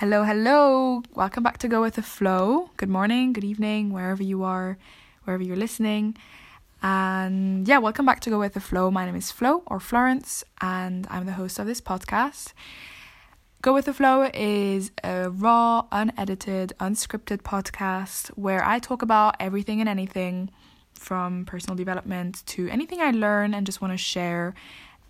Hello, hello. Welcome back to Go with the Flow. Good morning, good evening, wherever you are, wherever you're listening. And yeah, welcome back to Go with the Flow. My name is Flo or Florence, and I'm the host of this podcast. Go with the Flow is a raw, unedited, unscripted podcast where I talk about everything and anything from personal development to anything I learn and just want to share.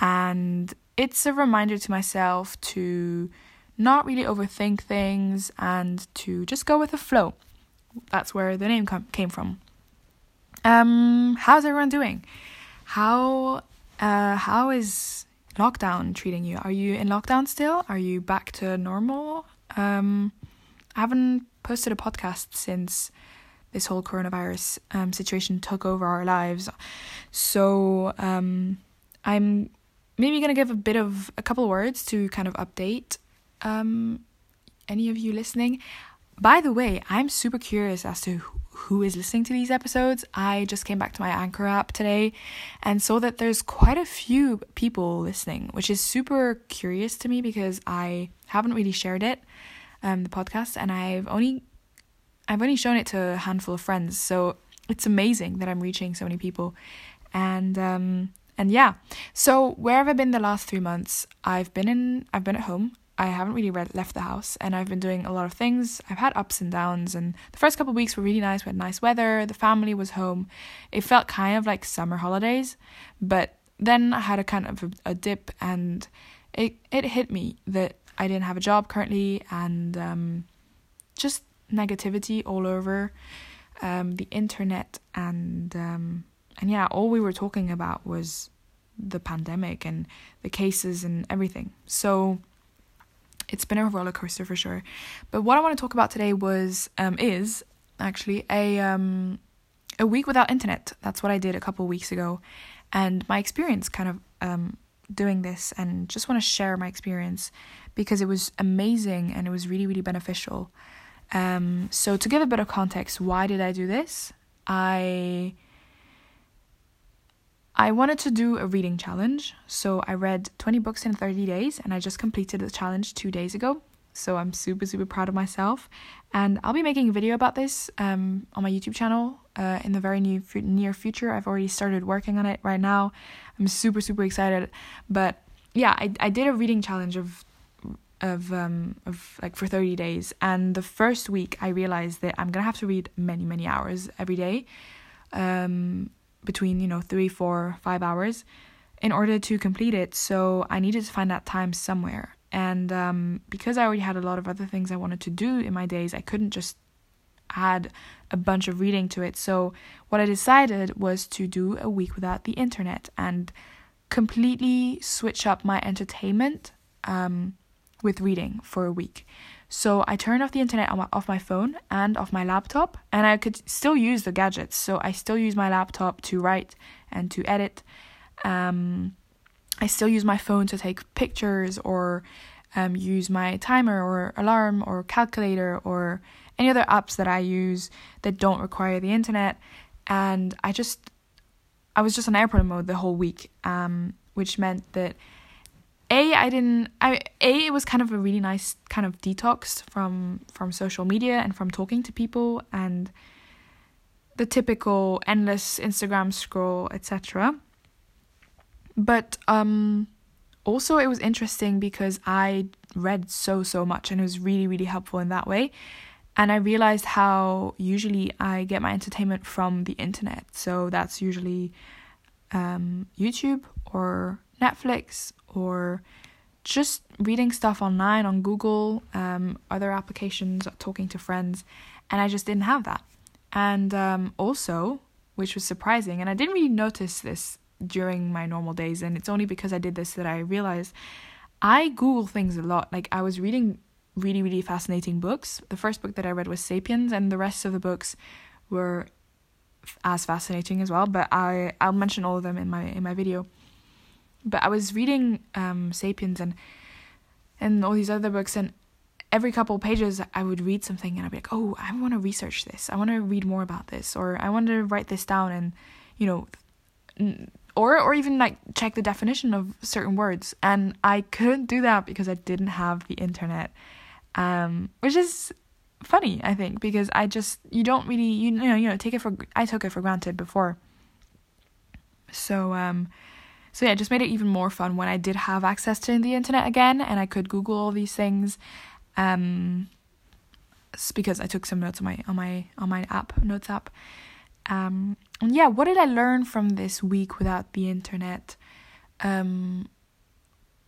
And it's a reminder to myself to not really overthink things and to just go with the flow. That's where the name com- came from. Um, how's everyone doing? How uh how is lockdown treating you? Are you in lockdown still? Are you back to normal? Um, I haven't posted a podcast since this whole coronavirus um situation took over our lives. So um I'm maybe going to give a bit of a couple words to kind of update um, any of you listening. By the way, I'm super curious as to who is listening to these episodes. I just came back to my Anchor app today and saw that there's quite a few people listening, which is super curious to me because I haven't really shared it, um, the podcast, and I've only I've only shown it to a handful of friends. So it's amazing that I'm reaching so many people, and um, and yeah. So where have I been the last three months? I've been in I've been at home. I haven't really read, left the house and I've been doing a lot of things. I've had ups and downs, and the first couple of weeks were really nice. We had nice weather, the family was home. It felt kind of like summer holidays, but then I had a kind of a, a dip, and it, it hit me that I didn't have a job currently, and um, just negativity all over um, the internet, and um, and yeah, all we were talking about was the pandemic and the cases and everything. So it's been a roller coaster for sure. But what I want to talk about today was um is actually a um a week without internet. That's what I did a couple weeks ago, and my experience kind of um doing this and just want to share my experience because it was amazing and it was really really beneficial. Um so to give a bit of context, why did I do this? I I wanted to do a reading challenge, so I read 20 books in 30 days and I just completed the challenge two days ago. So I'm super, super proud of myself. And I'll be making a video about this um, on my YouTube channel uh, in the very near, near future. I've already started working on it right now. I'm super, super excited. But yeah, I, I did a reading challenge of of um of like for 30 days and the first week I realized that I'm to have to read many many hours every day um between you know three four five hours in order to complete it. So i needed to find that time somewhere. And um, because i already had a lot of other things i wanted to do in my days i couldn't just add a bunch of reading to it. So what i decided was to do a week without the internet and completely switch up my entertainment um, with reading for a week so I turned off the internet my, off my phone and off my laptop, and I could still use the gadgets. So I still use my laptop to write and to edit. Um, I still use my phone to take pictures or um, use my timer or alarm or calculator or any other apps that I use that don't require the internet. And I just, I was just on airplane mode the whole week, um, which meant that a I didn't I a it was kind of a really nice kind of detox from from social media and from talking to people and the typical endless Instagram scroll etc. But um also it was interesting because I read so so much and it was really really helpful in that way. And I realized how usually I get my entertainment from the internet. So that's usually um, YouTube or Netflix or just reading stuff online on Google, um, other applications, talking to friends, and I just didn't have that. And um, also, which was surprising, and I didn't really notice this during my normal days, and it's only because I did this that I realized I Google things a lot. Like, I was reading really, really fascinating books. The first book that I read was Sapiens, and the rest of the books were as fascinating as well, but I, I'll mention all of them in my in my video. But I was reading um, *Sapiens* and and all these other books, and every couple pages I would read something, and I'd be like, "Oh, I want to research this. I want to read more about this, or I want to write this down," and you know, or or even like check the definition of certain words. And I couldn't do that because I didn't have the internet. um, which is funny I think because I just you don't really you know you know take it for I took it for granted before. So um, so yeah, it just made it even more fun when I did have access to the internet again and I could Google all these things. Um, because I took some notes on my on my on my app notes app. Um, and yeah, what did I learn from this week without the internet? Um,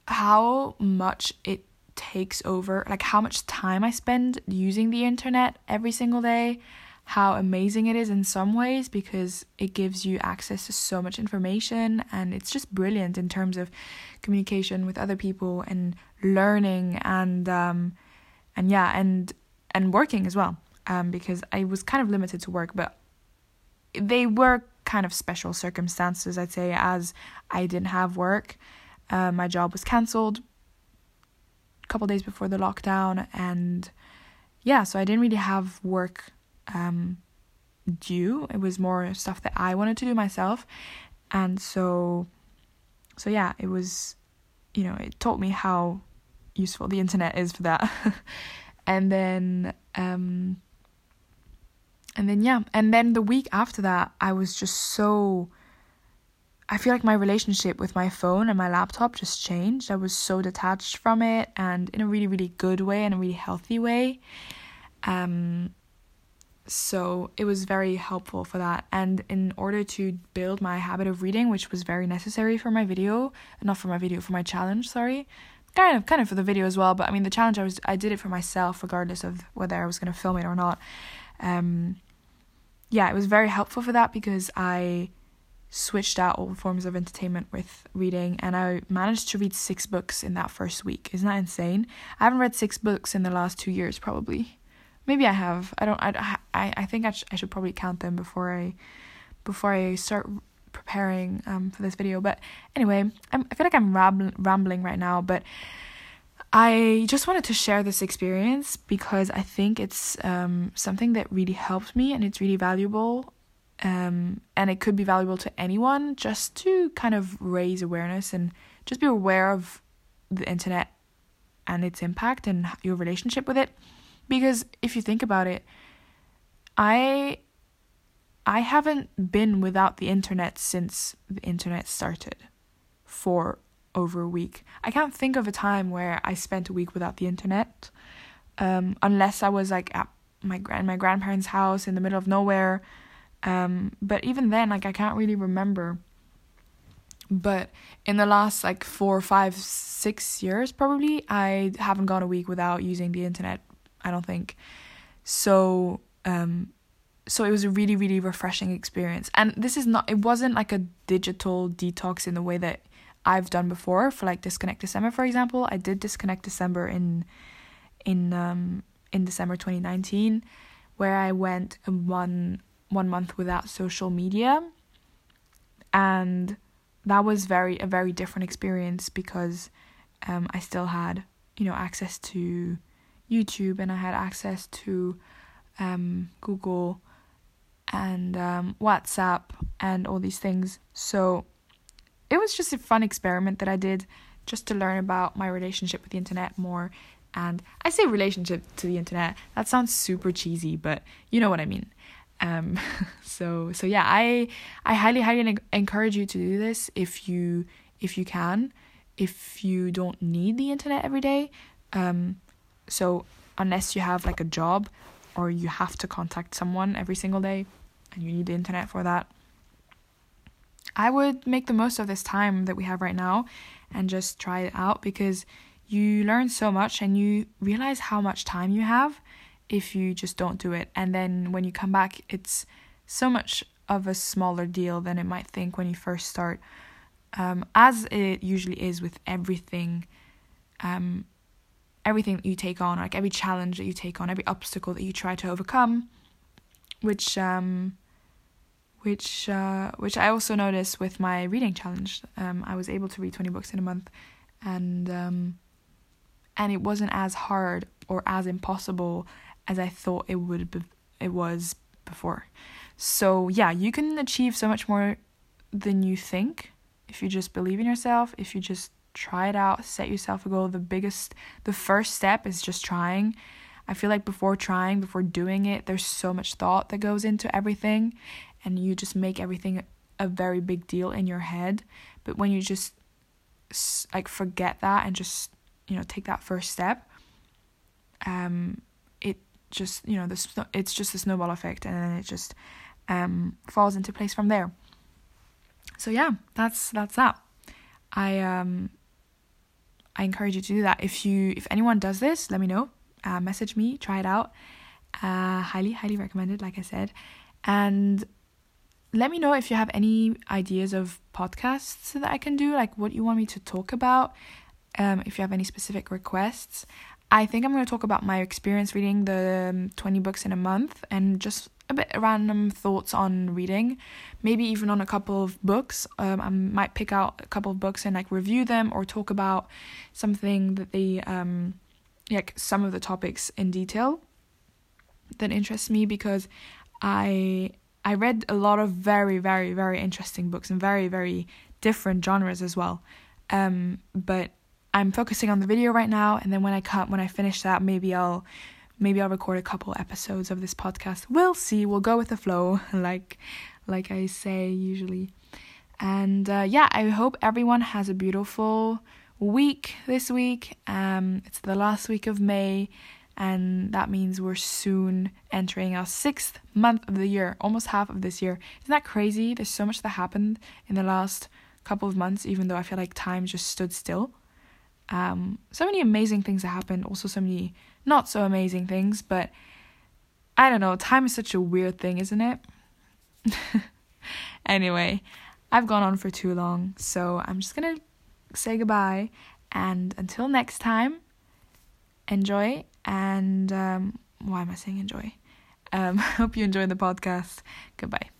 how much it takes over, like how much time I spend using the internet every single day, how amazing it is in some ways because it gives you access to so much information and it's just brilliant in terms of communication with other people and learning and um and yeah and and working as well um because I was kind of limited to work but they were kind of special circumstances I'd say as I didn't have work. Uh, my job was cancelled a couple days before the lockdown and yeah so I didn't really have work um, due. It was more stuff that I wanted to do myself, and so, so yeah, it was, you know, it taught me how useful the internet is for that, and then, um, and then yeah, and then the week after that, I was just so. I feel like my relationship with my phone and my laptop just changed. I was so detached from it and in a really, really good way and a really healthy way. Um, so it was very helpful for that. And in order to build my habit of reading which was very necessary for my video not for my video for my challenge sorry. Kind of kind of for the video as well but i mean the challenge i was i did it for myself regardless of whether i was going to film it or not. Um yeah it was very helpful for that because i switched out all forms of entertainment with reading and i managed to read six books in that first week. Isn't that insane? I haven't read six books in the last two years probably Maybe I have. I don't. I. I. I think I, sh- I should probably count them before I, before I start preparing um for this video. But anyway, I'm, I feel like I'm rambling rambling right now, but I just wanted to share this experience because I think it's um something that really helped me and it's really valuable. Um, and it could be valuable to anyone just to kind of raise awareness and just be aware of the internet and its impact and your relationship with it because if you think about it, I I haven't been without the internet since the internet started for over a week. I can't think of a time where I spent a week without the internet. Um, unless I was like at my grand my grandparents' house in the middle of nowhere. Um, but even then, like I can't really remember. But in the last like four, five, six years, probably I haven't gone a week without using the internet I don't think. So um so it was a really really refreshing experience. And this is not it wasn't like a digital detox in the way that I've done before for like disconnect December for example. I did disconnect December in in um in December 2019 where I went one one month without social media and that was very a very different experience because um I still had you know access to YouTube and I had access to um, Google and um, WhatsApp and all these things. So it was just a fun experiment that I did just to learn about my relationship with the internet more. And I say relationship to the internet. That sounds super cheesy, but you know what I mean. Um, so so yeah, I I highly highly encourage you to do this if you if you can, if you don't need the internet every day. Um, so, unless you have like a job or you have to contact someone every single day and you need the internet for that, I would make the most of this time that we have right now and just try it out because you learn so much and you realize how much time you have if you just don't do it. And then when you come back, it's so much of a smaller deal than it might think when you first start. Um, as it usually is with everything um, everything that you take on, like every challenge that you take on, every obstacle that you try to overcome, which um, which uh, which I also noticed with my reading challenge. Um, I was able to read twenty books in a month, and um, and it wasn't as hard or as impossible as I thought it would be. It was before. So yeah, you can achieve so much more than you think if you just believe in yourself. If you just try it out, set yourself a goal. The biggest, the first step is just trying. I feel like before trying, before doing it, there's so much thought that goes into everything, and you just make everything a very big deal in your head. But when you just like forget that and just you know take that first step, um, it just you know this it's just a snowball effect, and then it just um falls into place from there. So yeah, that's that's that. I um I encourage you to do that. If you if anyone does this, let me know. Uh, message me, try it out. Uh, highly, highly recommended, like I said. And let me know if you have any ideas of podcasts that I can do, like what you want me to talk about. Um, if you have any specific requests, I think I'm going to talk about my experience reading the um, 20 books in a month and just a bit random thoughts on reading, maybe even on a couple of books. Um, I might pick out a couple of books and like review them or talk about something that they um, like some of the topics in detail that interests me because I I read a lot of very very very interesting books and very very different genres as well. Um, but I'm focusing on the video right now, and then when I cut when I finish that, maybe I'll maybe I'll record a couple episodes of this podcast. We'll see. We'll go with the flow, like like I say usually. And uh, yeah, I hope everyone has a beautiful week this week. Um, it's the last week of May, and that means we're soon entering our sixth month of the year, almost half of this year. Isn't that crazy? There's so much that happened in the last couple of months, even though I feel like time just stood still. Um, so many amazing things that happened, also so many not so amazing things, but I don't know, time is such a weird thing, isn't it? anyway, I've gone on for too long, so I'm just gonna say goodbye. And until next time, enjoy. And um, why am I saying enjoy? Um, hope you enjoyed the podcast. Goodbye.